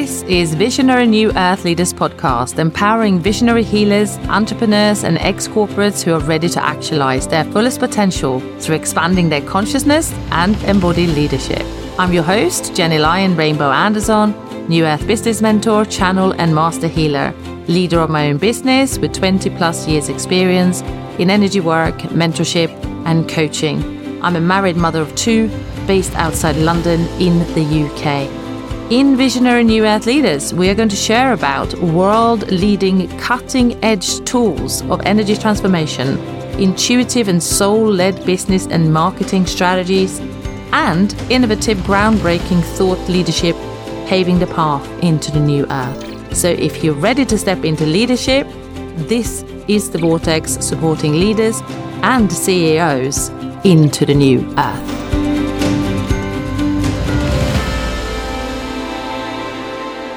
This is Visionary New Earth Leaders podcast, empowering visionary healers, entrepreneurs, and ex corporates who are ready to actualize their fullest potential through expanding their consciousness and embodied leadership. I'm your host, Gennye Lion Rainbow Anderson, New Earth business mentor, channel, and master healer, leader of my own business with 20 plus years experience in energy work, mentorship, and coaching. I'm a married mother of two based outside London in the UK. In Visionary New Earth Leaders, we are going to share about world leading cutting edge tools of energy transformation, intuitive and soul led business and marketing strategies, and innovative, groundbreaking thought leadership paving the path into the new earth. So, if you're ready to step into leadership, this is the Vortex supporting leaders and CEOs into the new earth.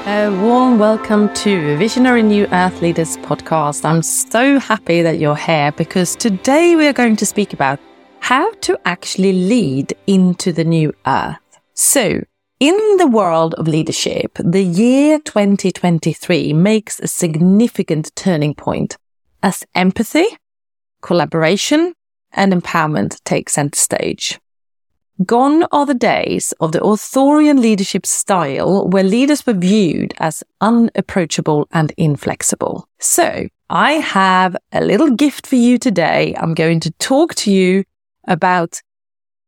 A warm welcome to Visionary New Earth Leaders podcast. I'm so happy that you're here because today we are going to speak about how to actually lead into the new earth. So, in the world of leadership, the year 2023 makes a significant turning point as empathy, collaboration, and empowerment take center stage. Gone are the days of the authorian leadership style where leaders were viewed as unapproachable and inflexible. So I have a little gift for you today. I'm going to talk to you about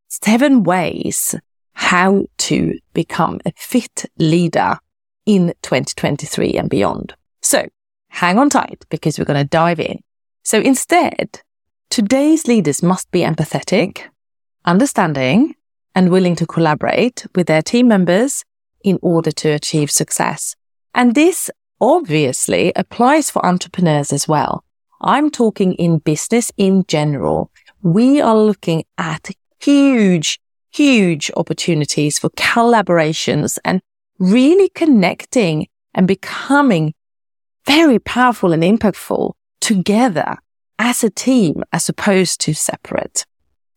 seven ways how to become a fit leader in 2023 and beyond. So hang on tight because we're going to dive in. So instead, today's leaders must be empathetic, understanding, and willing to collaborate with their team members in order to achieve success. And this obviously applies for entrepreneurs as well. I'm talking in business in general. We are looking at huge, huge opportunities for collaborations and really connecting and becoming very powerful and impactful together as a team as opposed to separate.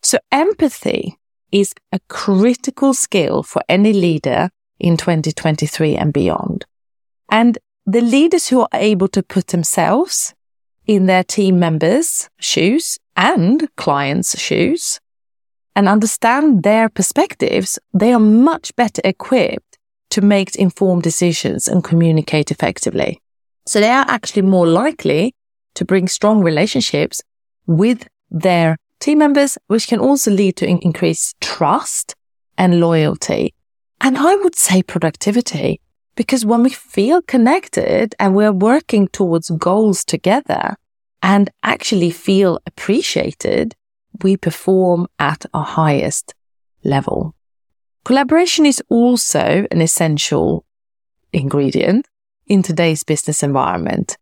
So empathy is a critical skill for any leader in 2023 and beyond. And the leaders who are able to put themselves in their team members' shoes and clients' shoes and understand their perspectives, they are much better equipped to make informed decisions and communicate effectively. So they are actually more likely to bring strong relationships with their team members, which can also lead to increased trust and loyalty. And I would say productivity, because when we feel connected and we're working towards goals together and actually feel appreciated, we perform at our highest level. Collaboration is also an essential ingredient in today's business environment.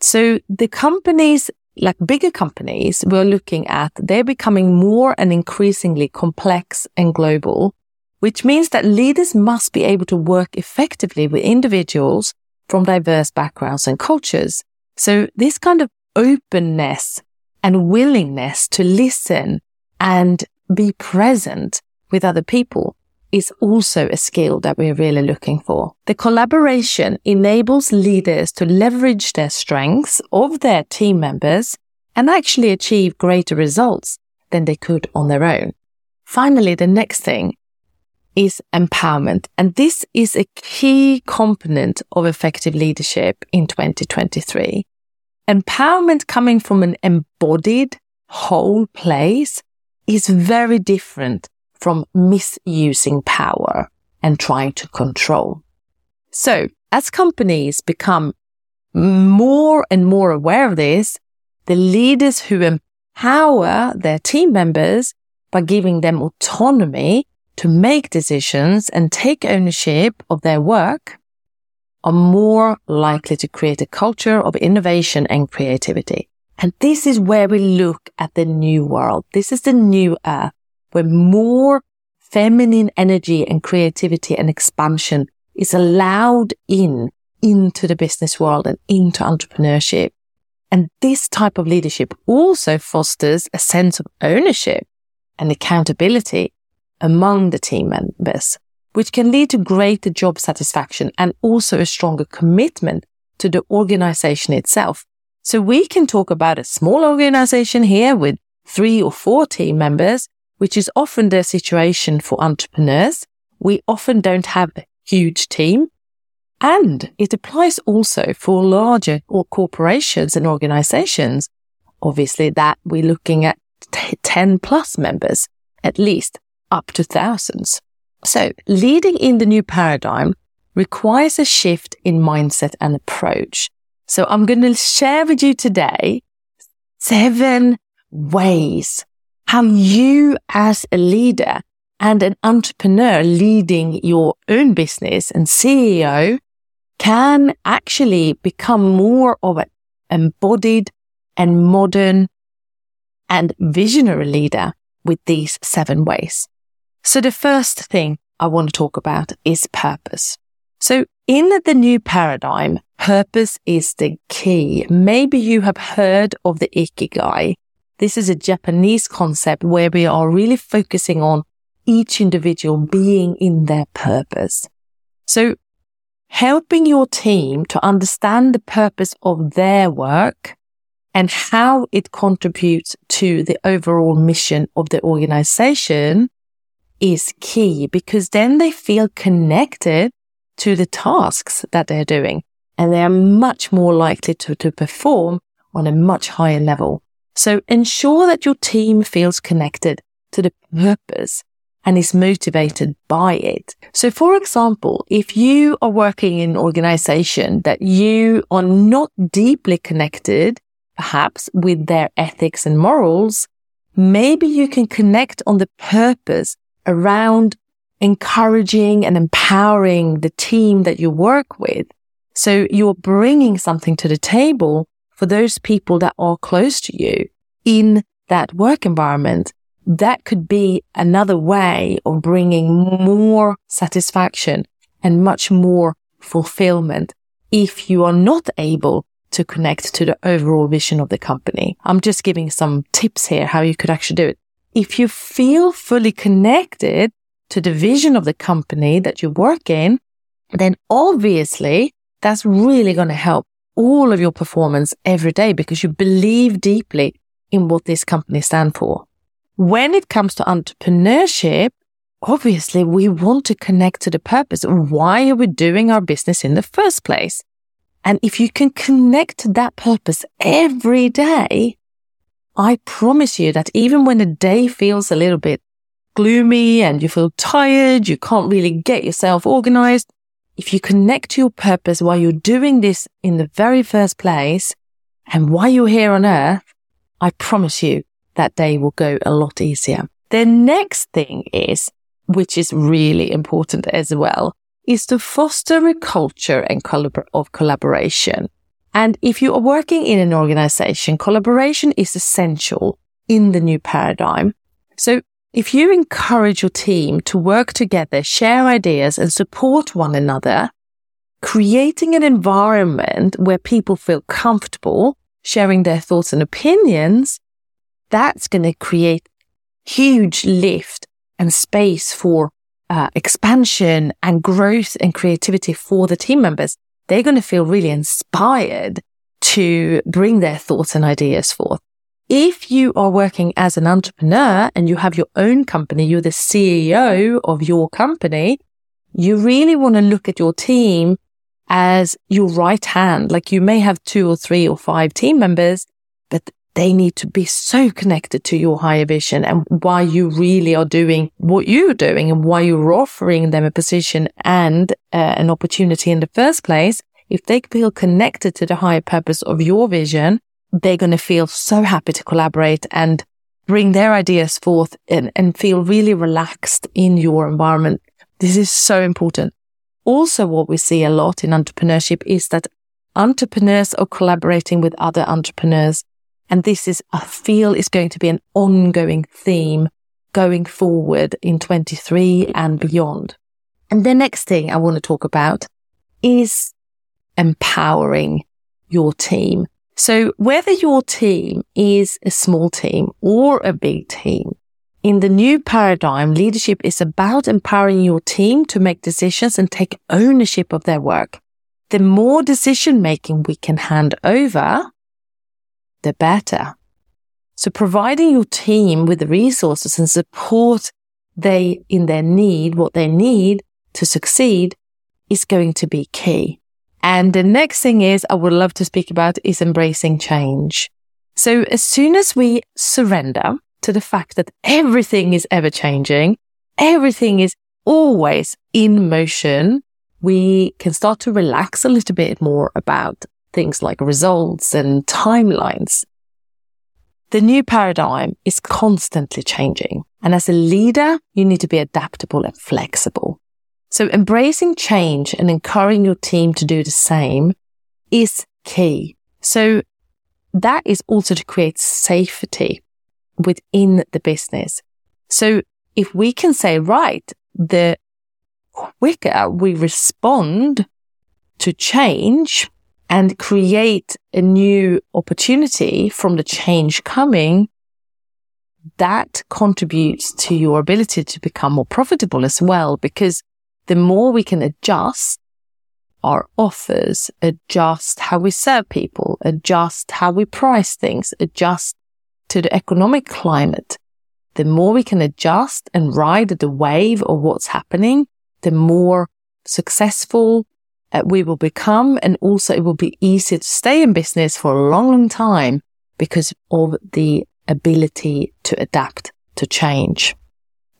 So the companies like bigger companies we're looking at, they're becoming more and increasingly complex and global, which means that leaders must be able to work effectively with individuals from diverse backgrounds and cultures. So this kind of openness and willingness to listen and be present with other people is also a skill that we're really looking for. The collaboration enables leaders to leverage their strengths of their team members and actually achieve greater results than they could on their own. Finally, the next thing is empowerment. And this is a key component of effective leadership in 2023. Empowerment coming from an embodied whole place is very different from misusing power and trying to control. So as companies become more and more aware of this, the leaders who empower their team members by giving them autonomy to make decisions and take ownership of their work are more likely to create a culture of innovation and creativity. And this is where we look at the new world. This is the new earth where more feminine energy and creativity and expansion is allowed in into the business world and into entrepreneurship. And this type of leadership also fosters a sense of ownership and accountability among the team members. which can lead to greater job satisfaction and also a stronger commitment to the organization itself. So we can talk about a small organization here with three or four team members, which is often the situation for entrepreneurs. We often don't have a huge team. And it applies also for larger or corporations and organizations. Obviously that we're looking at t- 10 plus members, at least up to thousands. So leading in the new paradigm requires a shift in mindset and approach. So I'm going to share with you today seven ways how you as a leader and an entrepreneur leading your own business and CEO can actually become more of an embodied and modern and visionary leader with these seven ways. So the first thing I want to talk about is purpose. So in the new paradigm, purpose is the key. Maybe you have heard of the Ikigai. This is a Japanese concept where we are really focusing on each individual being in their purpose. So helping your team to understand the purpose of their work and how it contributes to the overall mission of the organization is key because then they feel connected to the tasks that they're doing and they are much more likely to, to perform on a much higher level. So ensure that your team feels connected to the purpose and is motivated by it. So for example, if you are working in an organization that you are not deeply connected, perhaps with their ethics and morals, maybe you can connect on the purpose around encouraging and empowering the team that you work with. So you're bringing something to the table for those people that are close to you in that work environment. That could be another way of bringing more satisfaction and much more fulfillment if you are not able to connect to the overall vision of the company. I'm just giving some tips here how you could actually do it if you feel fully connected to the vision of the company that you work in, then obviously that's really going to help all of your performance every day because you believe deeply in what this company stands for. When it comes to entrepreneurship, obviously we want to connect to the purpose. Why are we doing our business in the first place? And if you can connect to that purpose every day, I promise you that even when the day feels a little bit gloomy and you feel tired, you can't really get yourself organized. If you connect to your purpose while you're doing this in the very first place and why you're here on earth, I promise you that day will go a lot easier. The next thing is, which is really important as well, is to foster a culture and collab- of collaboration. And if you are working in an organization, collaboration is essential in the new paradigm. So if you encourage your team to work together, share ideas and support one another, creating an environment where people feel comfortable sharing their thoughts and opinions, that's going to create huge lift and space for uh, expansion and growth and creativity for the team members they're going to feel really inspired to bring their thoughts and ideas forth. If you are working as an entrepreneur and you have your own company, you're the CEO of your company, you really want to look at your team as your right hand. Like you may have two or three or five team members, but they need to be so connected to your higher vision and why you really are doing what you're doing and why you're offering them a position and uh, an opportunity in the first place. If they feel connected to the higher purpose of your vision, they're going to feel so happy to collaborate and bring their ideas forth and, and feel really relaxed in your environment. This is so important. Also, what we see a lot in entrepreneurship is that entrepreneurs are collaborating with other entrepreneurs and this is, I feel is going to be an ongoing theme going forward in 23 and beyond. And the next thing I want to talk about is empowering your team. So whether your team is a small team or a big team, in the new paradigm, leadership is about empowering your team to make decisions and take ownership of their work. The more decision making we can hand over, the better. So providing your team with the resources and support they in their need, what they need to succeed is going to be key. And the next thing is I would love to speak about is embracing change. So as soon as we surrender to the fact that everything is ever changing, everything is always in motion, we can start to relax a little bit more about things like results and timelines. The new paradigm is constantly changing. And as a leader, you need to be adaptable and flexible. So embracing change and encouraging your team to do the same is key. So that is also to create safety within the business. So if we can say, right, the quicker we respond to change and create a new opportunity from the change coming, that contributes to your ability to become more profitable as well, because the more we can adjust our offers, adjust how we serve people, adjust how we price things, adjust to the economic climate, the more we can adjust and ride the wave of what's happening, the more successful uh, we will become. And also it will be easier to stay in business for a long, long time because of the ability to adapt to change.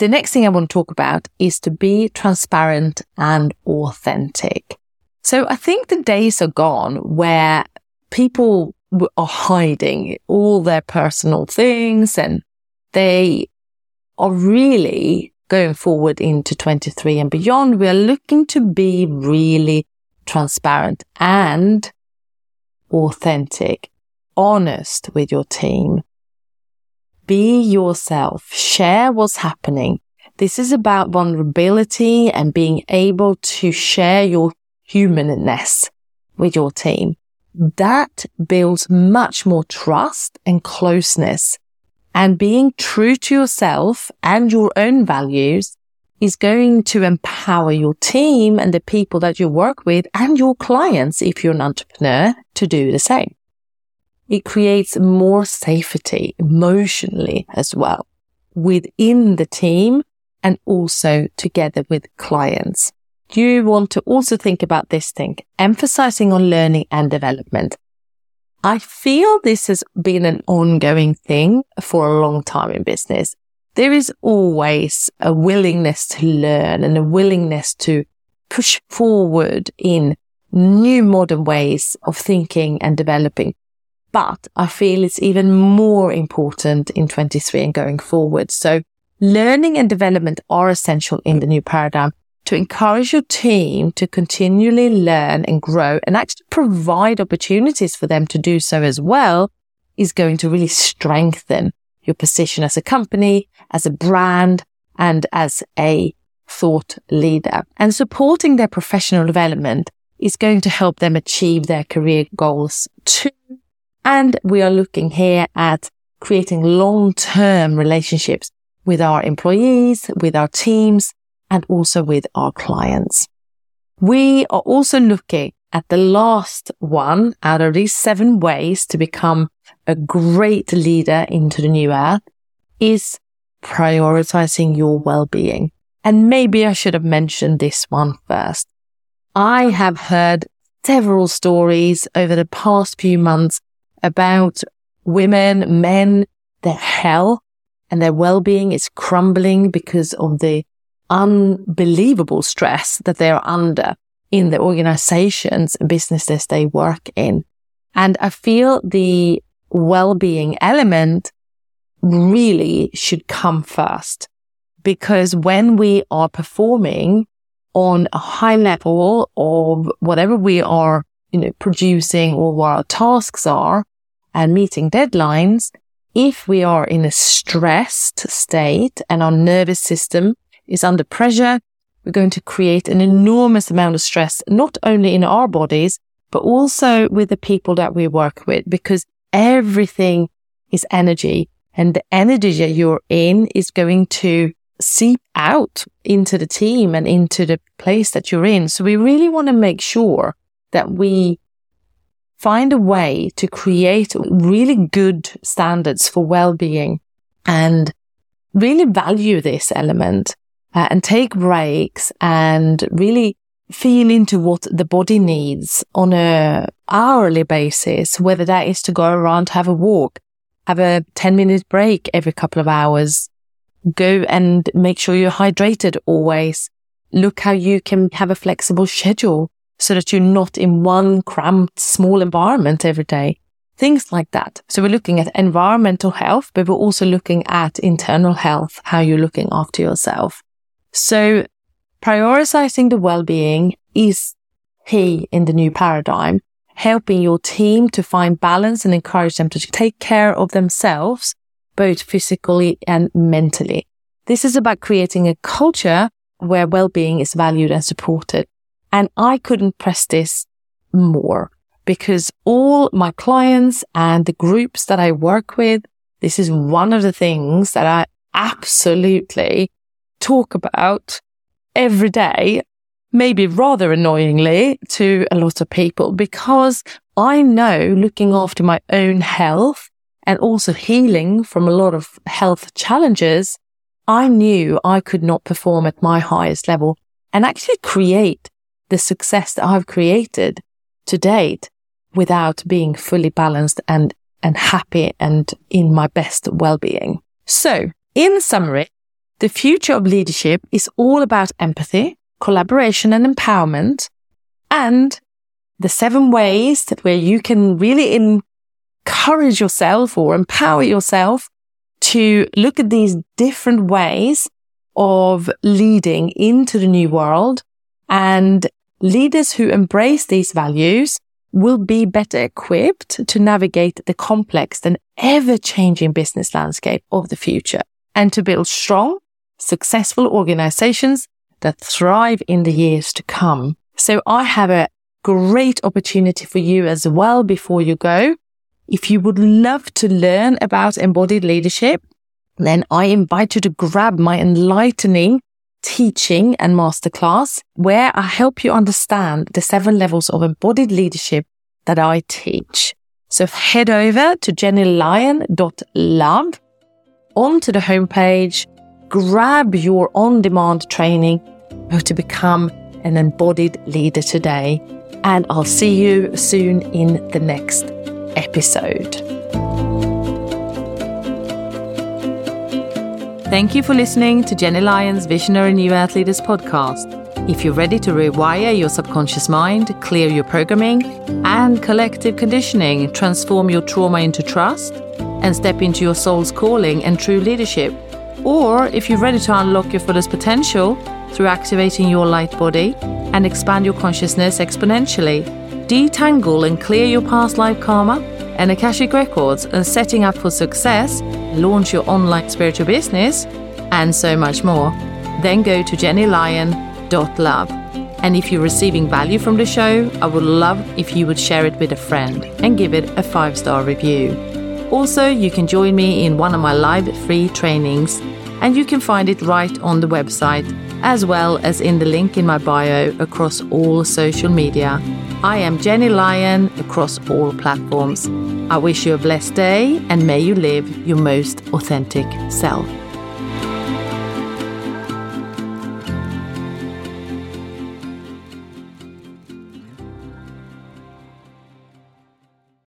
The next thing I want to talk about is to be transparent and authentic. So I think the days are gone where people are hiding all their personal things and they are really going forward into 23 and beyond. We are looking to be really transparent and authentic, honest with your team, be yourself. Share what's happening. This is about vulnerability and being able to share your humanness with your team. That builds much more trust and closeness and being true to yourself and your own values is going to empower your team and the people that you work with and your clients, if you're an entrepreneur, to do the same it creates more safety emotionally as well within the team and also together with clients. You want to also think about this thing, emphasizing on learning and development. I feel this has been an ongoing thing for a long time in business. There is always a willingness to learn and a willingness to push forward in new modern ways of thinking and developing. But I feel it's even more important in 23 and going forward. So learning and development are essential in the new paradigm to encourage your team to continually learn and grow and actually provide opportunities for them to do so as well is going to really strengthen your position as a company, as a brand, and as a thought leader. And supporting their professional development is going to help them achieve their career goals too and we are looking here at creating long-term relationships with our employees, with our teams, and also with our clients. We are also looking at the last one out of these seven ways to become a great leader into the new earth is prioritizing your well-being. And maybe I should have mentioned this one first. I have heard several stories over the past few months about women, men, their health and their well-being is crumbling because of the unbelievable stress that they are under in the organizations and businesses they work in. And I feel the well-being element really should come first because when we are performing on a high level of whatever we are, you know, producing or what our tasks are, and meeting deadlines, if we are in a stressed state and our nervous system is under pressure, we're going to create an enormous amount of stress, not only in our bodies, but also with the people that we work with, because everything is energy. and the energy that you're in is going to seep out into the team and into the place that you're in. So we really want to make sure that we find a way to create really good standards for well-being and really value this element uh, and take breaks and really feel into what the body needs on a hourly basis, whether that is to go around, have a walk, have a 10 minute break every couple of hours, go and make sure you're hydrated always. Look how you can have a flexible schedule so that you're not in one cramped small environment every day. Things like that. So we're looking at environmental health, but we're also looking at internal health, how you're looking after yourself. So prioritizing the well-being is key in the new paradigm, helping your team to find balance and encourage them to take care of themselves, both physically and mentally. This is about creating a culture where well-being is valued and supported. And I couldn't press this more because all my clients and the groups that I work with, this is one of the things that I absolutely talk about every day, maybe rather annoyingly to a lot of people because I know looking after my own health and also healing from a lot of health challenges, I knew I could not perform at my highest level and actually create the success that I've created to date without being fully balanced and, and happy and in my best well-being. So in summary, the future of leadership is all about empathy, collaboration and empowerment and the seven ways that where you can really encourage yourself or empower yourself to look at these different ways of leading into the new world and leaders who embrace these values will be better equipped to navigate the complex and ever changing business landscape of the future and to build strong successful organizations that thrive in the years to come. So I have a great opportunity for you as well before you go. If you would love to learn about embodied leadership, then I invite you to grab my enlightening teaching and masterclass where I help you understand the seven levels of embodied leadership that I teach. So head over to gennyelion.love onto the homepage grab your on demand training to become an embodied leader today. And I'll see you soon in the next episode. Thank you for listening to Gennye Lion's Visionary New Earth Leaders podcast. If you're ready to rewire your subconscious mind, clear your programming and collective conditioning, transform your trauma into trust, and step into your soul's calling and true leadership, or if you're ready to unlock your fullest potential through activating your light body and expand your consciousness exponentially, detangle and clear your past life karma and Akashic records, and setting up for success, launch your online spiritual business, and so much more, then go to gennyelion.love. And if you're receiving value from the show, I would love if you would share it with a friend and give it a five star review. Also, you can join me in one of my live free trainings and you can find it right on the website as well as in the link in my bio across all social media. I am Gennye Lion across all platforms. I wish you a blessed day and may you live your most authentic self.